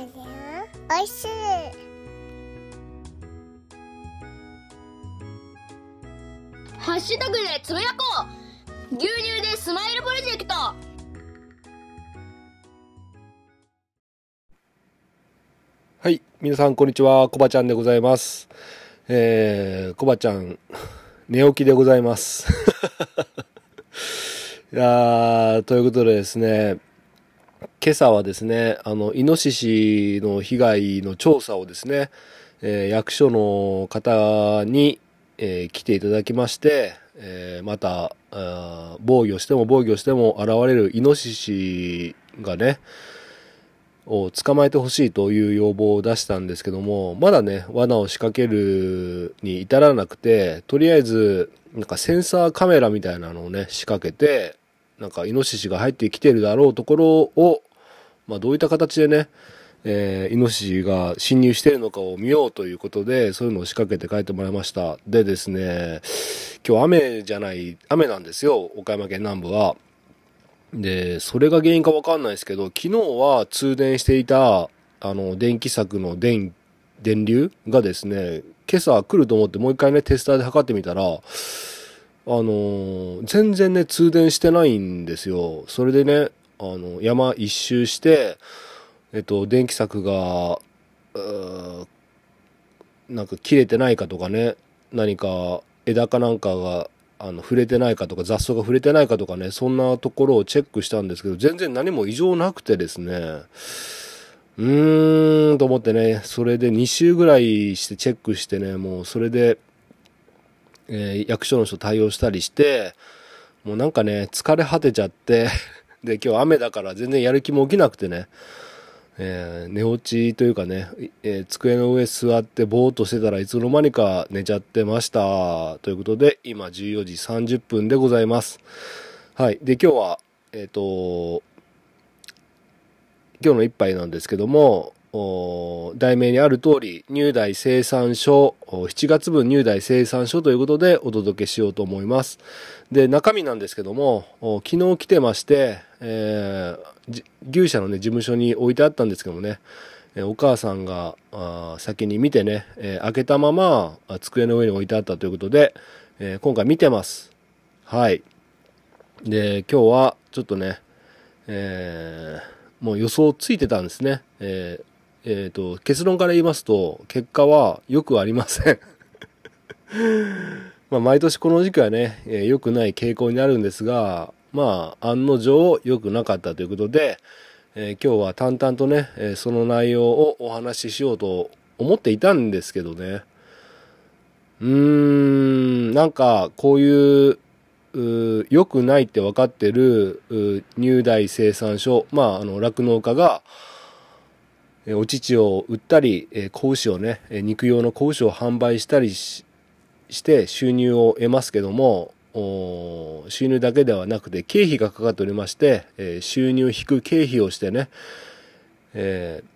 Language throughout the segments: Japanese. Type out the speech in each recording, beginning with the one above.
おい。しい。ハッシュタグでつぶやこう牛乳でスマイルプロジェクトはい。皆さん、こんにちは。コバちゃんでござい。ます。えー、コバちゃん、寝起きでござい。ます。い。やとい。うことでですね、今朝はですね、あの、イノシシの被害の調査をですね、えー役所の方に、えー来ていただきまして、えーまた、あ防御しても防御しても現れるイノシシがね、を捕まえてほしいという要望を出したんですけども、まだね、罠を仕掛けるに至らなくて、とりあえず、なんかセンサーカメラみたいなのをね、仕掛けて、なんかイノシシが入ってきてるだろうところを、まあどういった形でね、えーイノシシが侵入してるのかを見ようということで、そういうのを仕掛けて帰ってもらいました。でですね、今日雨じゃない、雨なんですよ、岡山県南部は。で、それが原因かわかんないですけど、昨日は通電していた、あの、電気柵の電、電流がですね、今朝来ると思ってもう一回ね、テスターで測ってみたら、あのー全然ね、通電してないんですよ。それでね、あの、山一周して、えっと、電気柵が、なんか切れてないかとかね、何か枝かなんかがあの触れてないかとか雑草が触れてないかとかねそんなところをチェックしたんですけど全然何も異常なくてですねうーんと思ってねそれで2週ぐらいしてチェックしてねもうそれで、えー役所の人対応したりしてもうなんかね疲れ果てちゃって で今日雨だから全然やる気も起きなくてねえー寝落ちというかね、えー机の上座ってぼーっとしてたらいつの間にか寝ちゃってました。ということで、今14時30分でございます。はい。で、今日は、えっ、と、今日の一杯なんですけども、題名にある通り、入代生産書、7月分入代生産書ということでお届けしようと思います。で、中身なんですけども、昨日来てまして、えー牛舎のね、事務所に置いてあったんですけどもね、お母さんが先に見てね、えー開けたまま机の上に置いてあったということで、えー今回見てます。はい。で、今日はちょっとね、えーもう予想ついてたんですね。えーえーと、結論から言いますと、結果は良くありません。まあ、毎年この時期はね、えー良くない傾向にあるんですが、まあ、案の定良くなかったということで、えー今日は淡々とね、えーその内容をお話ししようと思っていたんですけどね。うーん、なんか、こういう、良くないって分かってる、うー乳代生産所、まあ、あの、酪農家が、お乳を売ったり、えー子牛をね、肉用の子牛を販売したりして収入を得ますけども、収入だけではなくて経費がかかっておりまして、え収入引く経費をしてね、えー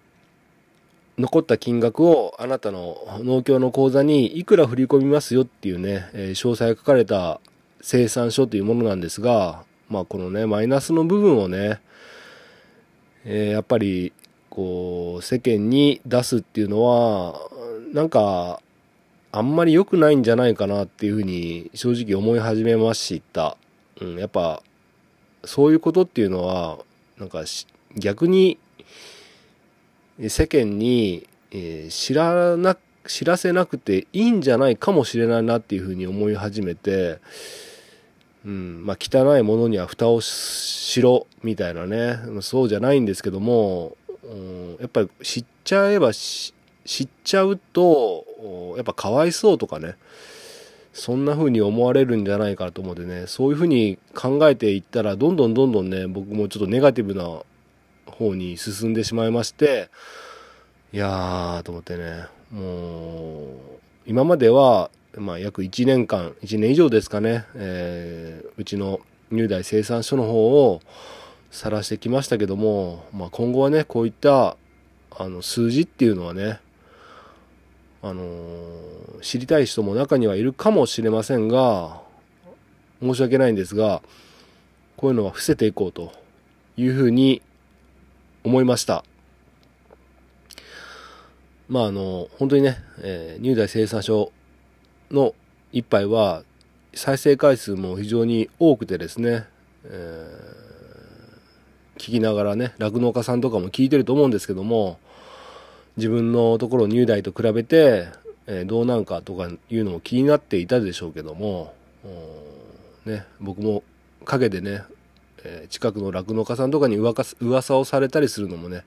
残った金額をあなたの農協の口座にいくら振り込みますよっていうね、え詳細が書かれた生産書というものなんですが、まあこのね、マイナスの部分をね、えーやっぱりこう世間に出すっていうのはなんかあんまり良くないんじゃないかなっていうふうに正直思い始めました、うん、やっぱそういうことっていうのはなんか逆に世間に、えー知らな知らせなくていいんじゃないかもしれないなっていうふうに思い始めて、うん、まあ汚いものには蓋をしろみたいなね。そうじゃないんですけども、うん、やっぱり知っちゃえば知っちゃうとやっぱかわいそうとかね。そんな風に思われるんじゃないかと思ってね。そういう風に考えていったらどんどんどんどんね僕もちょっとネガティブな方に進んでしまいまして。いやーと思ってね。もう今までは、まあ、約1年間1年以上ですかね、えーうちの乳代生産所の方を晒してきましたけども、まあ、今後はねこういったあの数字っていうのはねあのー知りたい人も中にはいるかもしれませんが申し訳ないんですがこういうのは伏せていこうというふうに思いました。まああの、本当にね、えー乳大生産所の一杯は、再生回数も非常に多くてですね、えー聞きながらね、酪農家さんとかも聞いてると思うんですけども、自分のところ乳大と比べて、えーどうなんかとかいうのも気になっていたでしょうけども、ね、僕も陰でね、えー近くの酪農家さんとかに噂か噂をされたりするのもね、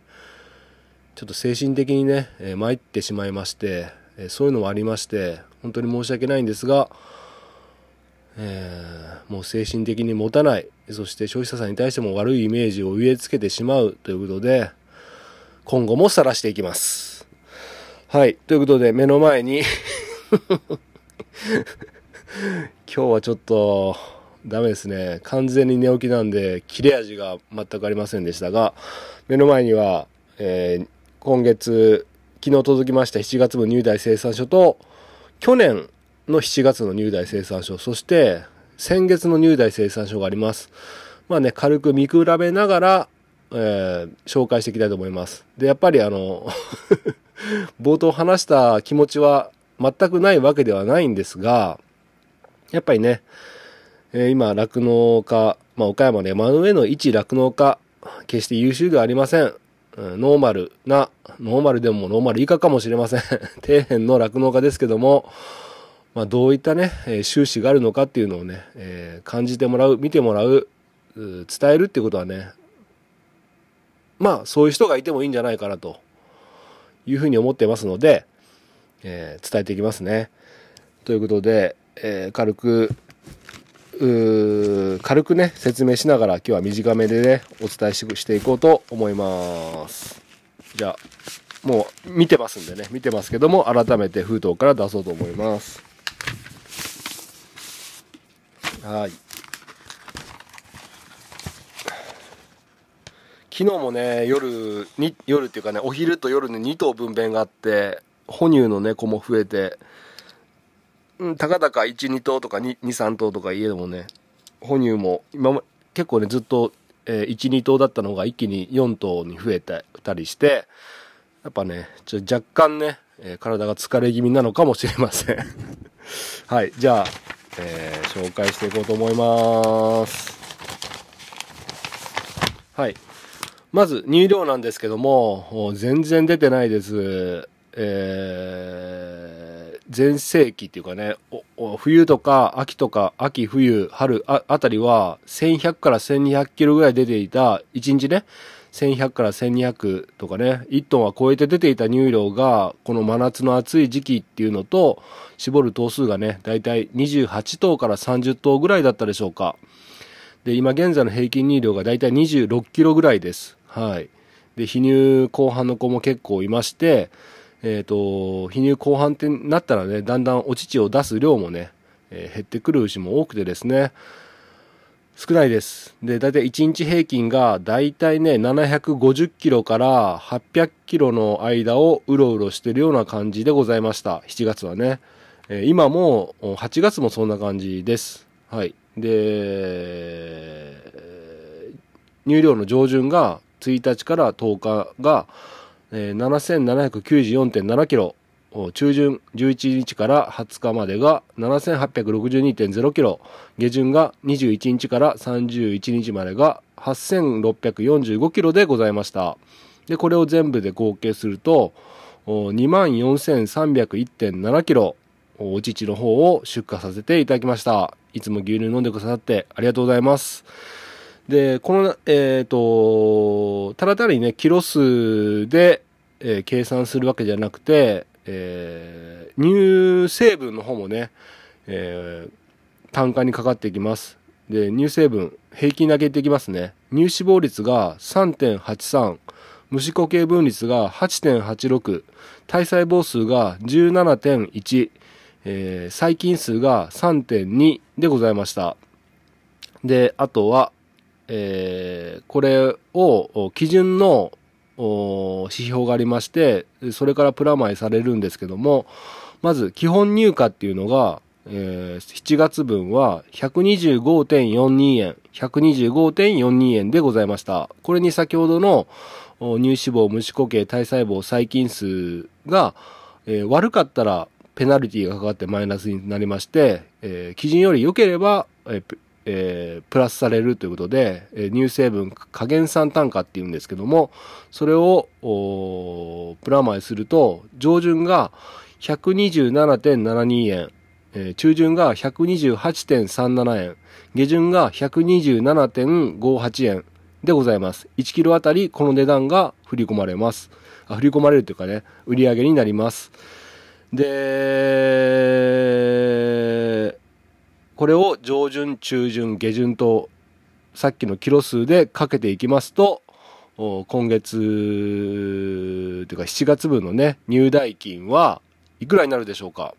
ちょっと精神的にね、えー参ってしまいまして、えーそういうのもありまして、本当に申し訳ないんですが、えーもう精神的に持たない、そして消費者さんに対しても悪いイメージを植え付けてしまうということで、今後も晒していきます。はい。ということで、目の前に 今日はちょっと、ダメですね。完全に寝起きなんで、切れ味が全くありませんでしたが、目の前には、えー今月、昨日届きました7月分入大生産書と、去年の7月の入大生産書、そして先月の入大生産書があります。まあね、軽く見比べながら、えー紹介していきたいと思います。で、やっぱりあの、冒頭話した気持ちは全くないわけではないんですが、やっぱりね、えー今、酪農家、まあ、岡山で山上の一酪農家、決して優秀ではありません。うんノーマルな、ノーマルでもノーマル以下かもしれません。底辺の酪農家ですけども、まあ、どういったね、え収支があるのかっていうのをね、え感じてもらう、見てもらう、伝えるっていうことはね、まあ、そういう人がいてもいいんじゃないかなというふうに思ってますので、え伝えていきますね。ということで、え軽く、軽くね、説明しながら今日は短めでね、お伝えししていこうと思います。じゃあ、もう見てますんでね、見てますけども、改めて封筒から出そうと思います。はい。昨日もね、夜に、夜っていうかね、お昼と夜に2頭分娩があって、哺乳の猫も増えて、うん、たかだか1、2頭とか23頭とかいえどもね、哺乳も今も結構ね、ずっと、えー1、2頭だったのが一気に4頭に増えたりして、やっぱね、ちょ若干ね、えー体が疲れ気味なのかもしれません。はい、じゃあ、えー紹介していこうと思います。はい。まず、乳量なんですけども、全然出てないです。えー、前世紀っていうかね、冬とか秋とか秋、冬、春ああたりは1100から1200キロぐらい出ていた、1日ね、1100から1200とかね、1トンは超えて出ていた乳量が、この真夏の暑い時期っていうのと、絞る頭数がね、だいたい28頭から30頭ぐらいだったでしょうか。で、今現在の平均乳量がだいたい26キロぐらいです。はい。で、肥乳後半の子も結構いまして、えっ、と、肥乳後半ってなったらね、だんだんお乳を出す量もね、えー減ってくる牛も多くてですね、少ないです。で、だいたい1日平均がだいたいね、750キロから800キロの間をうろうろしてるような感じでございました。7月はね。えー今も8月もそんな感じです。はい。で、えー乳量の上旬が1日から10日が、えー7794.7キロ。中旬11日から20日までが7862.0キロ。下旬が21日から31日までが8645キロでございました。で、これを全部で合計すると、24,301.7キロ、お乳の方を出荷させていただきました。いつも牛乳飲んでくださってありがとうございます。で、この、えっ、と、ただ単にね、キロ数で、えー計算するわけじゃなくて、えー乳成分の方もね、えー単価にかかっていきます。で、乳成分、平均だけ言っていきますね。乳脂肪率が3.83、無脂固形分率が8.86、体細胞数が17.1、えー細菌数が3.2でございました。で、あとは、えーこれを基準の指標がありまして、それからプラマイされるんですけども、まず基本入荷っていうのが、えー7月分は125.42円、125.42円でございました。これに先ほどの乳脂肪、無脂固形、体細胞、細菌数が、えー悪かったらペナルティがかかってマイナスになりまして、えー基準より良ければ、えーえープラスされるということで、えー乳成分加減酸単価っていうんですけども、それをプラマイすると、上順が127.72円、えー中順が128.37円、下順が127.58円でございます。1キロあたりこの値段が振り込まれます。あ振り込まれるというかね、売り上げになります。で、これを上順、中順、下順と、さっきのキロ数でかけていきますと、今月、というか7月分のね、入代金はいくらになるでしょうか？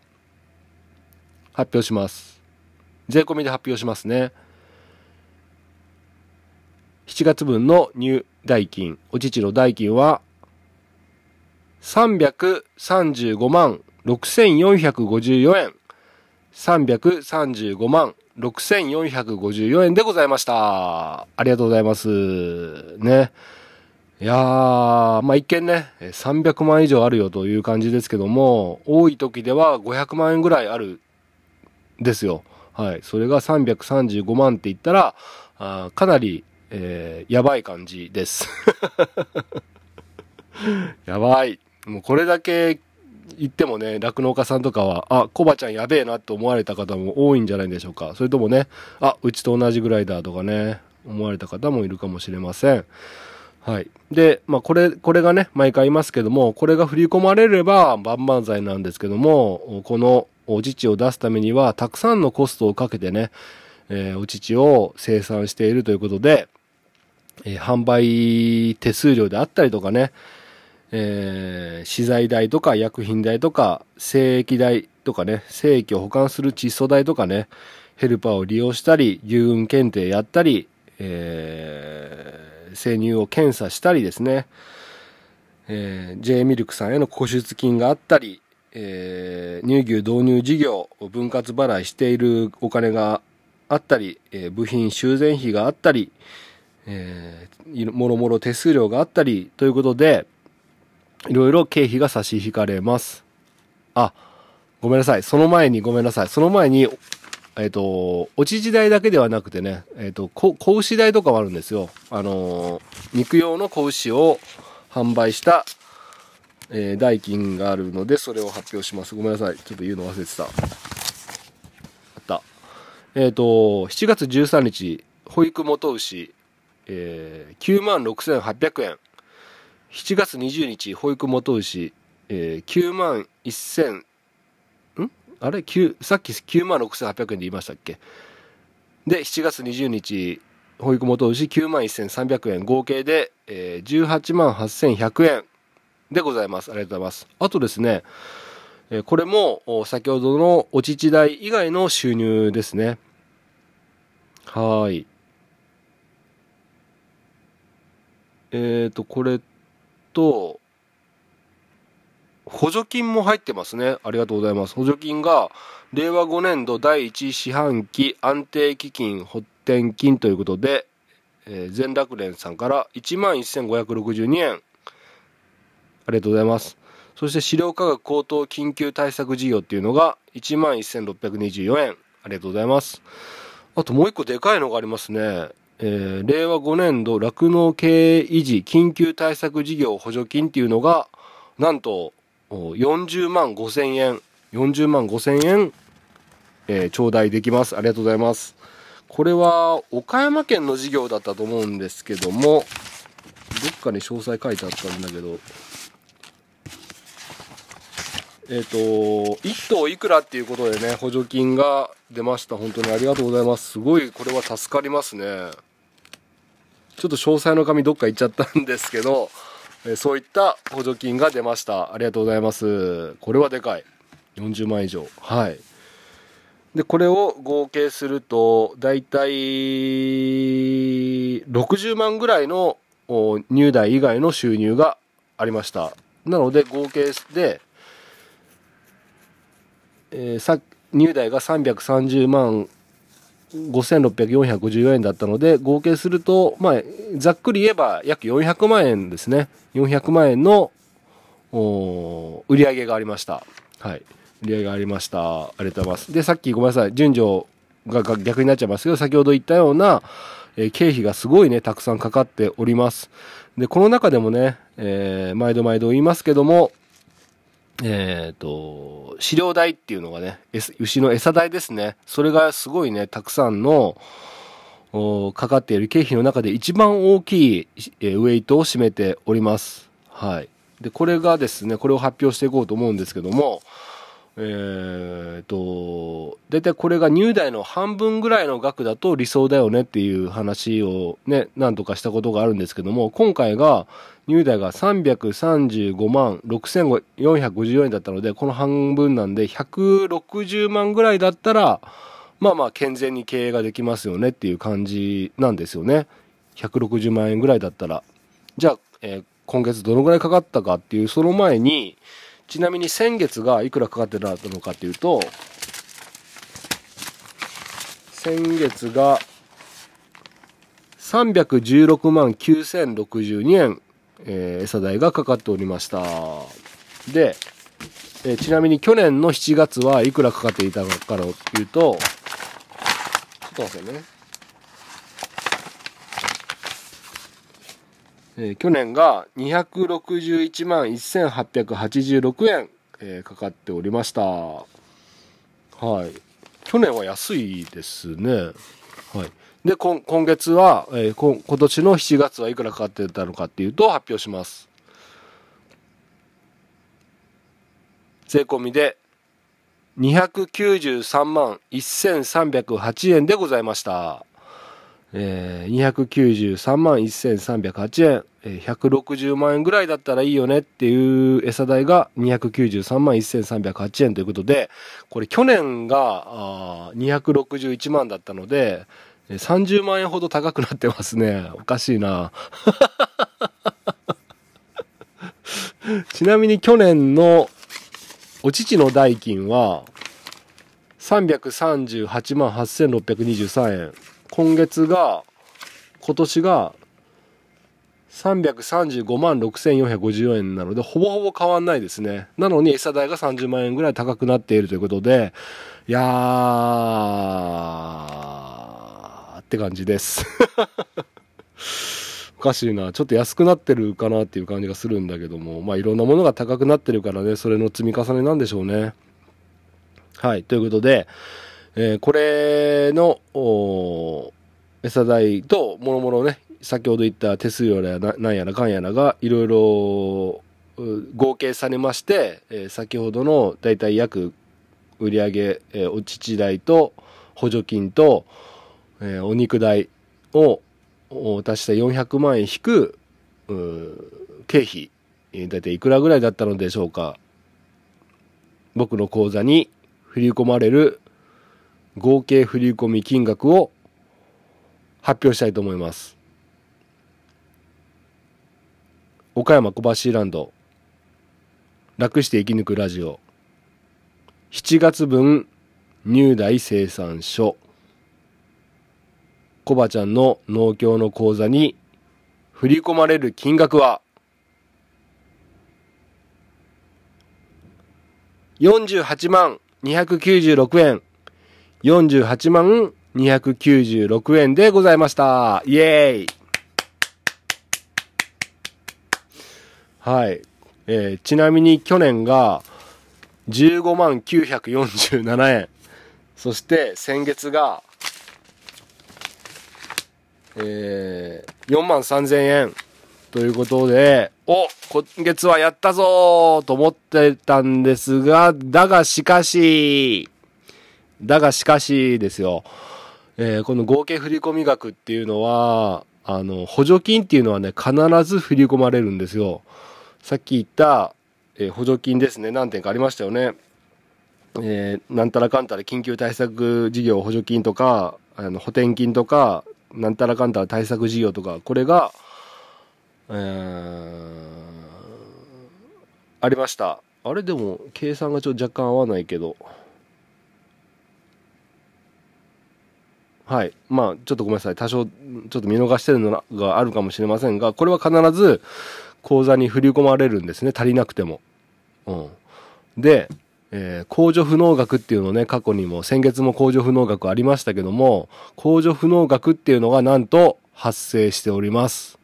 発表します。税込みで発表しますね。7月分の入代金、お乳の代金は、335万6454円。335万6454円でございました。ありがとうございます。ね。いやー、まあ、一見ね、300万以上あるよという感じですけども、多い時では500万円ぐらいあるですよ。はい。それが335万って言ったら、あかなり、えーやばい感じです。やばい。もうこれだけ言ってもね、酪農家さんとかは、あ、コバちゃんやべえなって思われた方も多いんじゃないでしょうか。それともね、あ、うちと同じぐらいだとかね、思われた方もいるかもしれません。はい。で、まあ、これ、これがね、毎回言いますけども、これが振り込まれれば万々歳なんですけども、このお乳を出すためには、たくさんのコストをかけてね、えーお乳を生産しているということで、えー販売手数料であったりとかね、えー資材代とか薬品代とか、精液代とかね、精液を保管する窒素代とかね、ヘルパーを利用したり、牛運検定やったり、えー生乳を検査したりですね、えー J ミルクさんへの固出金があったり、えー乳牛導入事業を分割払いしているお金があったり、えー部品修繕費があったり、えーもろもろ手数料があったりということで、いろいろ経費が差し引かれます。あ、ごめんなさい。その前にごめんなさい。その前に、えっ、と、お乳代だけではなくてね、えっ、と、子牛代とかもあるんですよ。あのー肉用の子牛を販売した、えー代金があるので、それを発表します。ごめんなさい。ちょっと言うの忘れてた。あった。えっ、と、7月13日、保育元牛、えー、9万6800円。7月20日、保育元牛、えー、9万1000、ん？あれ ?9、さっき9万6800円で言いましたっけ？で、7月20日、保育元牛9万1300円、合計で、えー、18万8100円でございます。ありがとうございます。あとですね、えーこれも、先ほどのお乳代以外の収入ですね。はい。えっ、と、これと、補助金も入ってますね。ありがとうございます。補助金が、令和5年度第1四半期安定基金発展金ということで、えー全楽連さんから11,562円。ありがとうございます。そして飼料価格高騰緊急対策事業っていうのが11,624円。ありがとうございます。あともう一個でかいのがありますね。えー令和5年度酪農経営維持緊急対策事業補助金っていうのが、なんと40万5千円、40万5千円、えー頂戴できます。ありがとうございます。これは岡山県の事業だったと思うんですけども、どっかに詳細書いてあったんだけど、えっ、と、1頭いくらっていうことでね、補助金が出ました。本当にありがとうございます。すごい、これは助かりますね。ちょっと詳細の紙どっか行っちゃったんですけど、えーそういった補助金が出ました。ありがとうございます。これはでかい。40万以上。はい。で、これを合計すると、だいたい60万ぐらいのお入代以外の収入がありました。なので、合計で、えーさ入代が330万5,6454円だったので、合計すると、まあ、ざっくり言えば約400万円ですね。400万円の、売り上げがありました。はい。売り上げがありました。ありがとうございます。で、さっきごめんなさい。順序が逆になっちゃいますけど、先ほど言ったような、えー、経費がすごいね、たくさんかかっております。で、この中でもね、えー、毎度毎度言いますけども、えっ、ー、と、飼料代っていうのがね、牛の餌代ですね。それがすごいね、たくさんの、かかっている経費の中で一番大きい、えー、ウェイトを占めております。はい。で、これがですね、これを発表していこうと思うんですけども、えー、と、大体これが入代の半分ぐらいの額だと理想だよねっていう話をね、何とかしたことがあるんですけども、今回が入代が335万6454円だったので、この半分なんで160万ぐらいだったら、まあまあ健全に経営ができますよねっていう感じなんですよね。160万円ぐらいだったら。じゃあ、えー、今月どのぐらいかかったかっていう、その前に、ちなみに先月がいくらかかってたのかっていうと、先月が316万9062円、えー、餌代がかかっておりました。で、えー、ちなみに去年の7月はいくらかかっていたのかというと、ちょっと待ってね。えー、去年が261万1886円、えー、かかっておりました。はい。去年は安いですね。はい。で、今今月は、えー、今年の7月はいくらかかってたのかっていうと発表します。税込みで293万1308円でございました。えー、293万1308円、えー、160万円ぐらいだったらいいよねっていう餌代が293万1308円ということで、これ去年があ261万だったので、30万円ほど高くなってますね。おかしいな。ちなみに去年のお乳の代金は338万8623円。今月が、今年が335万6454円なので、ほぼほぼ変わんないですね。なのに餌代が30万円ぐらい高くなっているということで、いやー、って感じです。おかしいな。ちょっと安くなってるかなっていう感じがするんだけども、まあいろんなものが高くなってるからね、それの積み重ねなんでしょうね。はい。ということで、えー、これの、餌代と、もろもろね、先ほど言った手数料やなんやらかんやらが、いろいろ合計されまして、えー、先ほどのだいたい約売上、えー、お乳代と補助金と、えー、お肉代を足した400万円引く、経費、だいたいいくらぐらいだったのでしょうか。僕の口座に振り込まれる合計振り込み金額を発表したいと思います。岡山小橋ランド楽して生き抜くラジオ7月分入大生産書コバちゃんの農協の口座に振り込まれる金額は？48万296円48万296円でございました。イエーイはい。えー、ちなみに去年が15万947円。そして先月が、えー、4万3000円。ということで、お今月はやったぞと思ってたんですが、だがしかし、だがしかしですよ、えー、この合計振込額っていうのは、あの、補助金っていうのはね、必ず振り込まれるんですよ。さっき言った、えー、補助金ですね、何点かありましたよね。えー、なんたらかんたら緊急対策事業補助金とか、あの、補填金とか、なんたらかんたら対策事業とか、これが、えー、ありました。あれでも、計算がちょっと若干合わないけど、はい。まあ、ちょっとごめんなさい。多少、ちょっと見逃してるのがあるかもしれませんが、これは必ず、口座に振り込まれるんですね。足りなくても。うん。で、えー控除不能額っていうのね、過去にも、先月も控除不能額ありましたけども、控除不能額っていうのがなんと発生しております。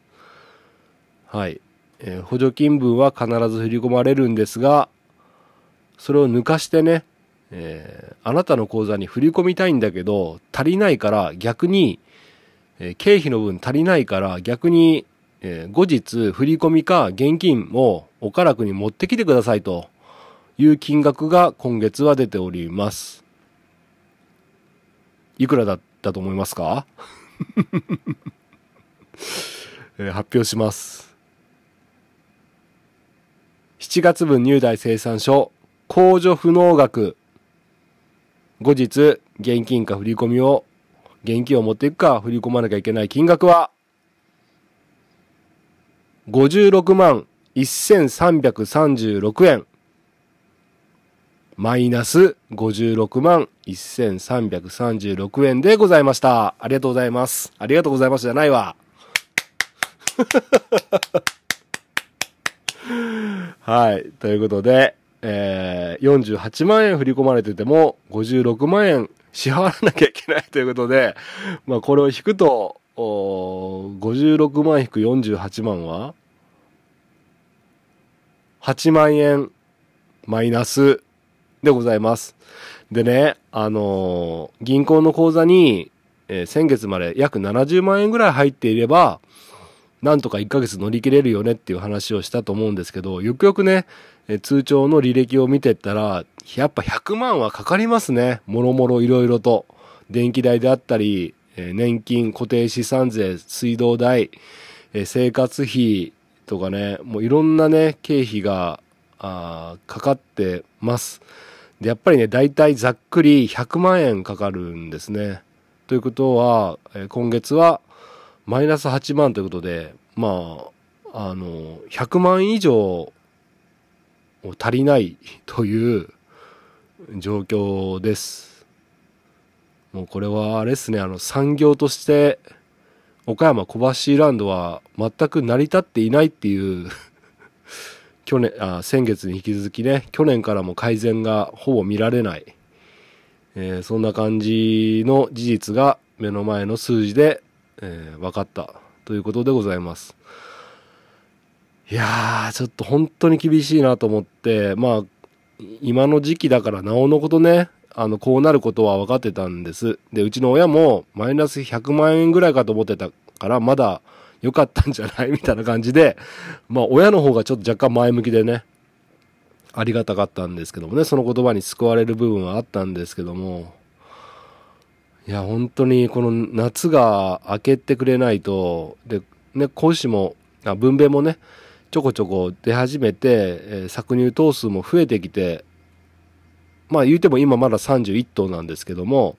はい。えー補助金分は必ず振り込まれるんですが、それを抜かしてね、えーあなたの口座に振り込みたいんだけど、足りないから逆に、えー経費の分足りないから逆に、え後日振り込みか現金を岡楽に持ってきてくださいという金額が今月は出ております。いくらだったと思いますか、発表します。7月分入代生産書控除不能額後日現金か振り込みを現金を持っていくか振り込まなきゃいけない金額は56万1336円マイナス56万1336円でございました。ありがとうございます。ありがとうございますじゃないわ。はい。ということで、えー、48万円振り込まれてても、56万円支払わなきゃいけないということで、まあこれを引くと、お56万引く48万は、8万円マイナスでございます。でね、あのー銀行の口座に、えー先月まで約70万円ぐらい入っていれば、なんとか1ヶ月乗り切れるよねっていう話をしたと思うんですけど、よくよくね、え通帳の履歴を見てったら、やっぱ100万はかかりますね。もろもろいろいろと。電気代であったり、え年金、固定資産税、水道代、え生活費とかね、もういろんなね、経費が、あかかってます。で、やっぱりね、大体ざっくり100万円かかるんですね。ということは、えー今月はマイナス8万ということで、まあ、あの、100万以上足りないという状況です。もうこれはあれですね、あの産業として岡山小橋ランドは全く成り立っていないっていう去年、あ、先月に引き続きね、去年からも改善がほぼ見られない、えーそんな感じの事実が目の前の数字で、えー分かったということでございます。いやー、ちょっと本当に厳しいなと思って、まあ、今の時期だからなおのことね、あの、こうなることは分かってたんです。で、うちの親もマイナス100万円ぐらいかと思ってたから、まだ良かったんじゃない？みたいな感じで、まあ、親の方がちょっと若干前向きでね、ありがたかったんですけどもね、その言葉に救われる部分はあったんですけども、いや、本当にこの夏が明けてくれないと、で、ね、講師も、あ分娩もね、ちょこちょこ出始めて、えー搾乳頭数も増えてきて、まあ言うても今まだ31頭なんですけども、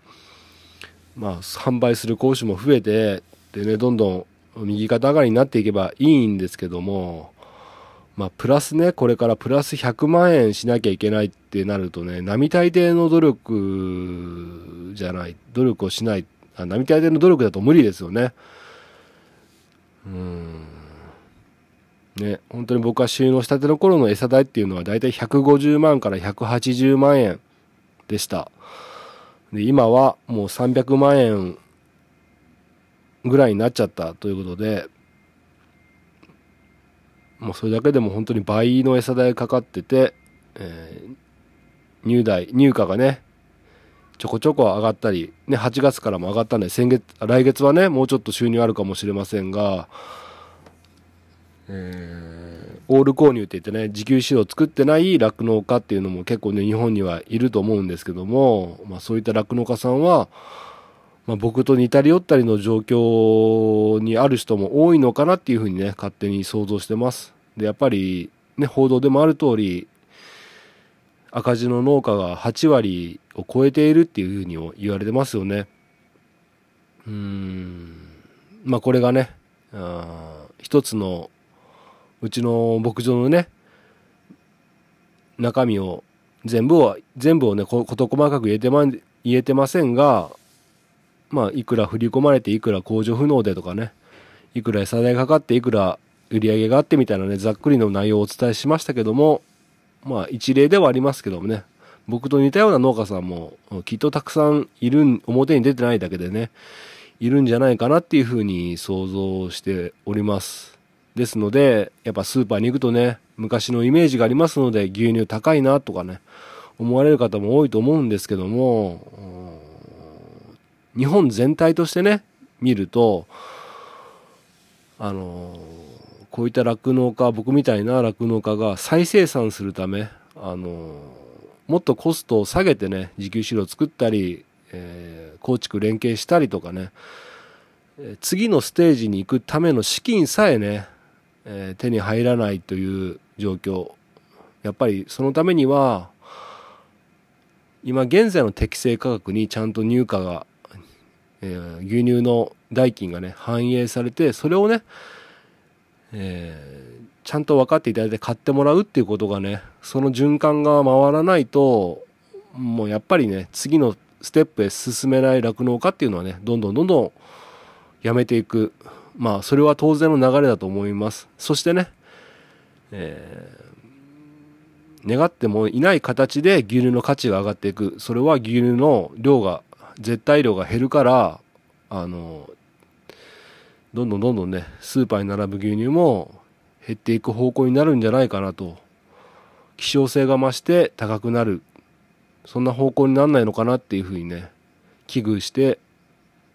まあ販売する講師も増えて、でね、どんどん右肩上がりになっていけばいいんですけども、まあプラスね、これからプラス100万円しなきゃいけないってなるとね、並大抵の努力じゃない、努力をしない、あ並大抵の努力だと無理ですよね。うん。ね、本当に僕は収納したての頃の餌代っていうのはだいたい150万から180万円でした。で、今はもう300万円ぐらいになっちゃったということで、もうそれだけでも本当に倍の餌代かかってて、えー入代、入荷がね、ちょこちょこ上がったり、ね、8月からも上がったんで、先月、来月はね、もうちょっと収入あるかもしれませんが、えーオール購入って言ってね、自給飼料作ってない酪農家っていうのも結構ね、日本にはいると思うんですけども、まあそういった酪農家さんは、まあ僕と似たり寄ったりの状況にある人も多いのかなっていうふうにね、勝手に想像してます。で、やっぱりね、報道でもある通り、赤字の農家が8割を超えているっていうふうにも言われてますよね。うん。まあこれがね、あ一つのうちの牧場のね、中身を全部を、全部をね、こ事細かく言えてま、言えてませんが、まあ、いくら振り込まれて、いくら控除不能でとかね、いくら餌代かかって、いくら売り上げがあってみたいなね、ざっくりの内容をお伝えしましたけども、まあ、一例ではありますけどもね、僕と似たような農家さんもきっとたくさんいる、表に出てないだけでね、いるんじゃないかなっていうふうに想像しております。ですので、やっぱスーパーに行くとね、昔のイメージがありますので、牛乳高いなとかね、思われる方も多いと思うんですけども、日本全体としてね、見ると、あの、こういった酪農家、僕みたいな酪農家が再生産するため、あの、もっとコストを下げてね、自給飼料を作ったり、えー、構築連携したりとかね、次のステージに行くための資金さえね、えー、手に入らないという状況。やっぱりそのためには、今現在の適正価格にちゃんと入荷が、えー、牛乳の代金がね、反映されて、それをね、えー、ちゃんと分かっていただいて買ってもらうっていうことがね、その循環が回らないと、もうやっぱりね、次のステップへ進めない酪農家っていうのはね、どんどんどんどんやめていく。まあ、それは当然の流れだと思います。そしてね、えー、願ってもいない形で牛乳の価値が上がっていく。それは牛乳の量が、絶対量が減るから、あの、どんどんどんどんね、スーパーに並ぶ牛乳も減っていく方向になるんじゃないかなと。希少性が増して高くなる。そんな方向にならないのかなっていうふうにね、危惧して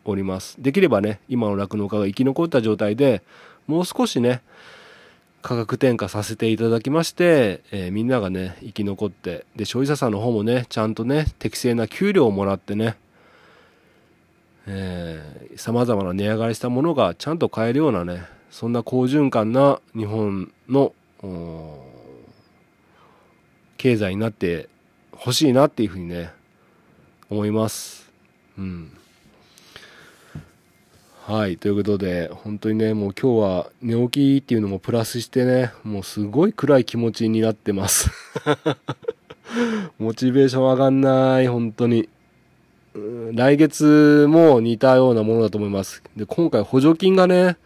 おります。できればね、今の酪農家が生き残った状態でもう少しね、価格転嫁させていただきまして、えー、みんながね、生き残って、で、消費者さんの方もね、ちゃんとね、適正な給料をもらってね、えー、様々な値上がりしたものがちゃんと買えるようなね、そんな好循環な日本の経済になってほしいなっていうふうにね、思います。うん。はい。ということで、本当にね、もう今日は寝起きっていうのもプラスしてね、もうすごい暗い気持ちになってます。モチベーション上がんない、本当に。来月も似たようなものだと思います。で、今回補助金がね、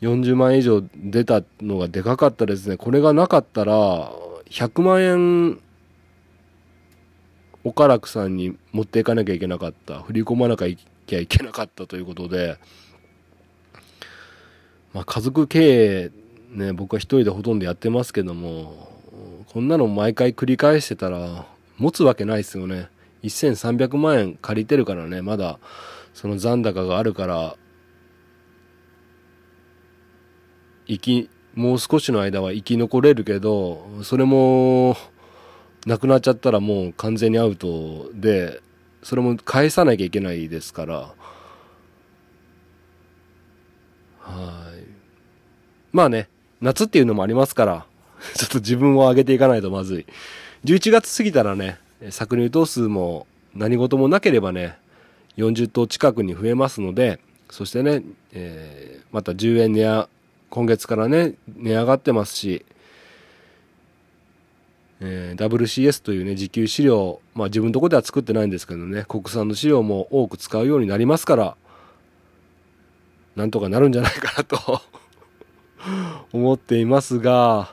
40万円以上出たのがでかかったですね。これがなかったら、100万円、岡楽さんに持っていかなきゃいけなかった。振り込まなきゃいけなかったということで、まあ、家族経営、ね、僕は一人でほとんどやってますけども、こんなの毎回繰り返してたら、持つわけないですよね。1300万円借りてるからね、まだその残高があるから、生き、もう少しの間は生き残れるけど、それも、なくなっちゃったらもう完全にアウトで、それも返さなきゃいけないですから、はい。まあね、夏っていうのもありますから、ちょっと自分を上げていかないとまずい。11月過ぎたらね、搾乳頭数も何事もなければね、40頭近くに増えますので、そしてね、えー、また10円値上、今月からね、値上がってますし、えー、WCS というね、自給飼料、まあ自分のとこでは作ってないんですけどね、国産の飼料も多く使うようになりますから、なんとかなるんじゃないかなと 思っていますが、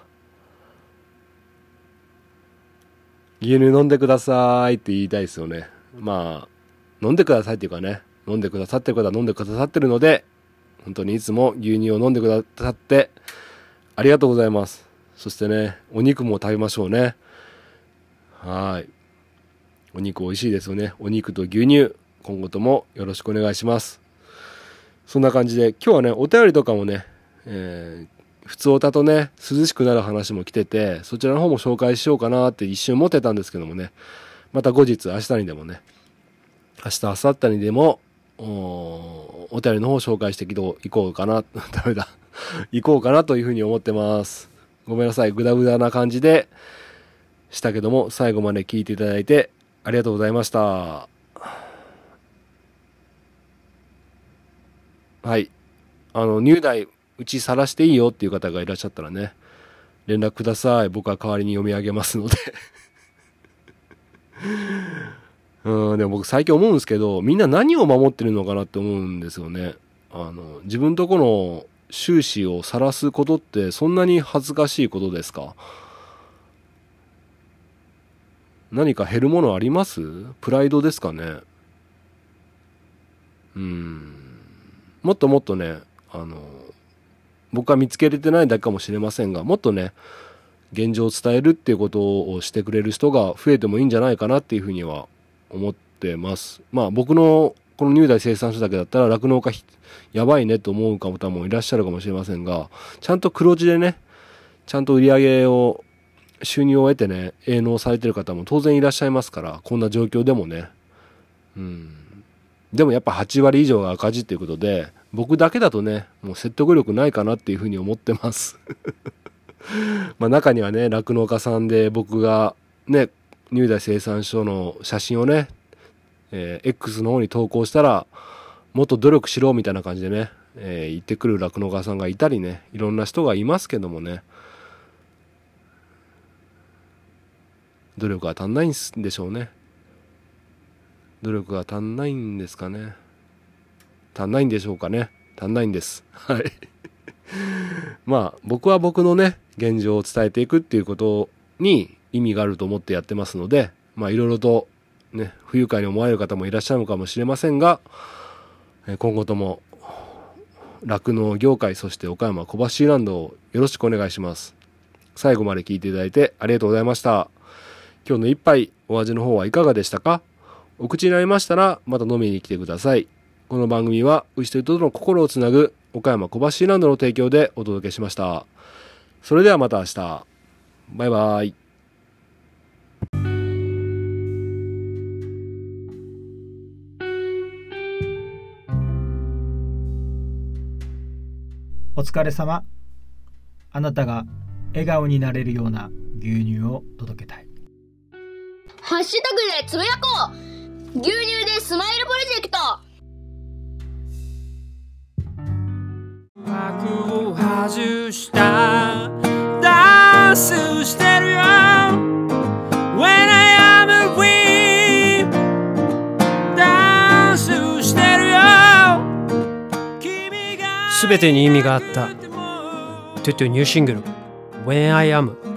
牛乳飲んでくださいって言いたいですよね。まあ、飲んでくださいっていうかね、飲んでくださってる方は飲んでくださってるので、本当にいつも牛乳を飲んでくださってありがとうございます。そしてね、お肉も食べましょうね。はい。お肉美味しいですよね。お肉と牛乳、今後ともよろしくお願いします。そんな感じで、今日はね、お便りとかもね、えー、普通歌とね、涼しくなる話も来てて、そちらの方も紹介しようかなって一瞬思ってたんですけどもね、また後日、明日にでもね、明日、明後日にでも、おお便りの方を紹介していこうかな、ダメだ、行こうかなというふうに思ってます。ごめんなさい、ぐだぐだな感じでしたけども、最後まで聞いていただいてありがとうございました。はい。あの、入代うち晒していいよっていう方がいらっしゃったらね、連絡ください。僕は代わりに読み上げますので うん、でも僕最近思うんですけど、みんな何を守ってるのかなって思うんですよね。あの、自分とこの収支を晒すことってそんなに恥ずかしいことですか？何か減るものあります？プライドですかね？うん。もっともっとね、あの、僕は見つけれてないだけかもしれませんが、もっとね、現状を伝えるっていうことをしてくれる人が増えてもいいんじゃないかなっていうふうには思ってます。まあ僕のこの入大生産所だけだったら酪農家やばいねと思う方もいらっしゃるかもしれませんが、ちゃんと黒字でね、ちゃんと売り上げを、収入を得てね、営農されてる方も当然いらっしゃいますから、こんな状況でもね。うん。でもやっぱ8割以上が赤字っていうことで、僕だけだとね、もう説得力ないかなっていうふうに思ってます。まあ中にはね、酪農家さんで僕がね、入大生産所の写真をね、えー X の方に投稿したら、もっと努力しろみたいな感じでね、えー言ってくる酪農家さんがいたりね、いろんな人がいますけどもね、努力が足んないんでしょうね。努力が足んないんですかね。足んないんでしょうかね。足んないんです。はい。まあ、僕は僕のね、現状を伝えていくっていうことに意味があると思ってやってますので、まあ、いろいろとね、不愉快に思われる方もいらっしゃるのかもしれませんが、今後とも、酪農業界、そして岡山小橋ランドをよろしくお願いします。最後まで聞いていただいてありがとうございました。今日の一杯、お味の方はいかがでしたか？お口になりましたら、また飲みに来てください。この番組は、牛と人との心をつなぐ、岡山小橋ランドの提供でお届けしました。それではまた明日。バイバイ。お疲れ様あなたが笑顔になれるような牛乳を届けたいハッシュタグでつぶやこう牛乳でスマイルプロジェクト幕を外した。ダンスしてるよ。When I am a queen ダンスしてるよ。君がすべてに意味があった。トゥトゥニューシングル。When I Am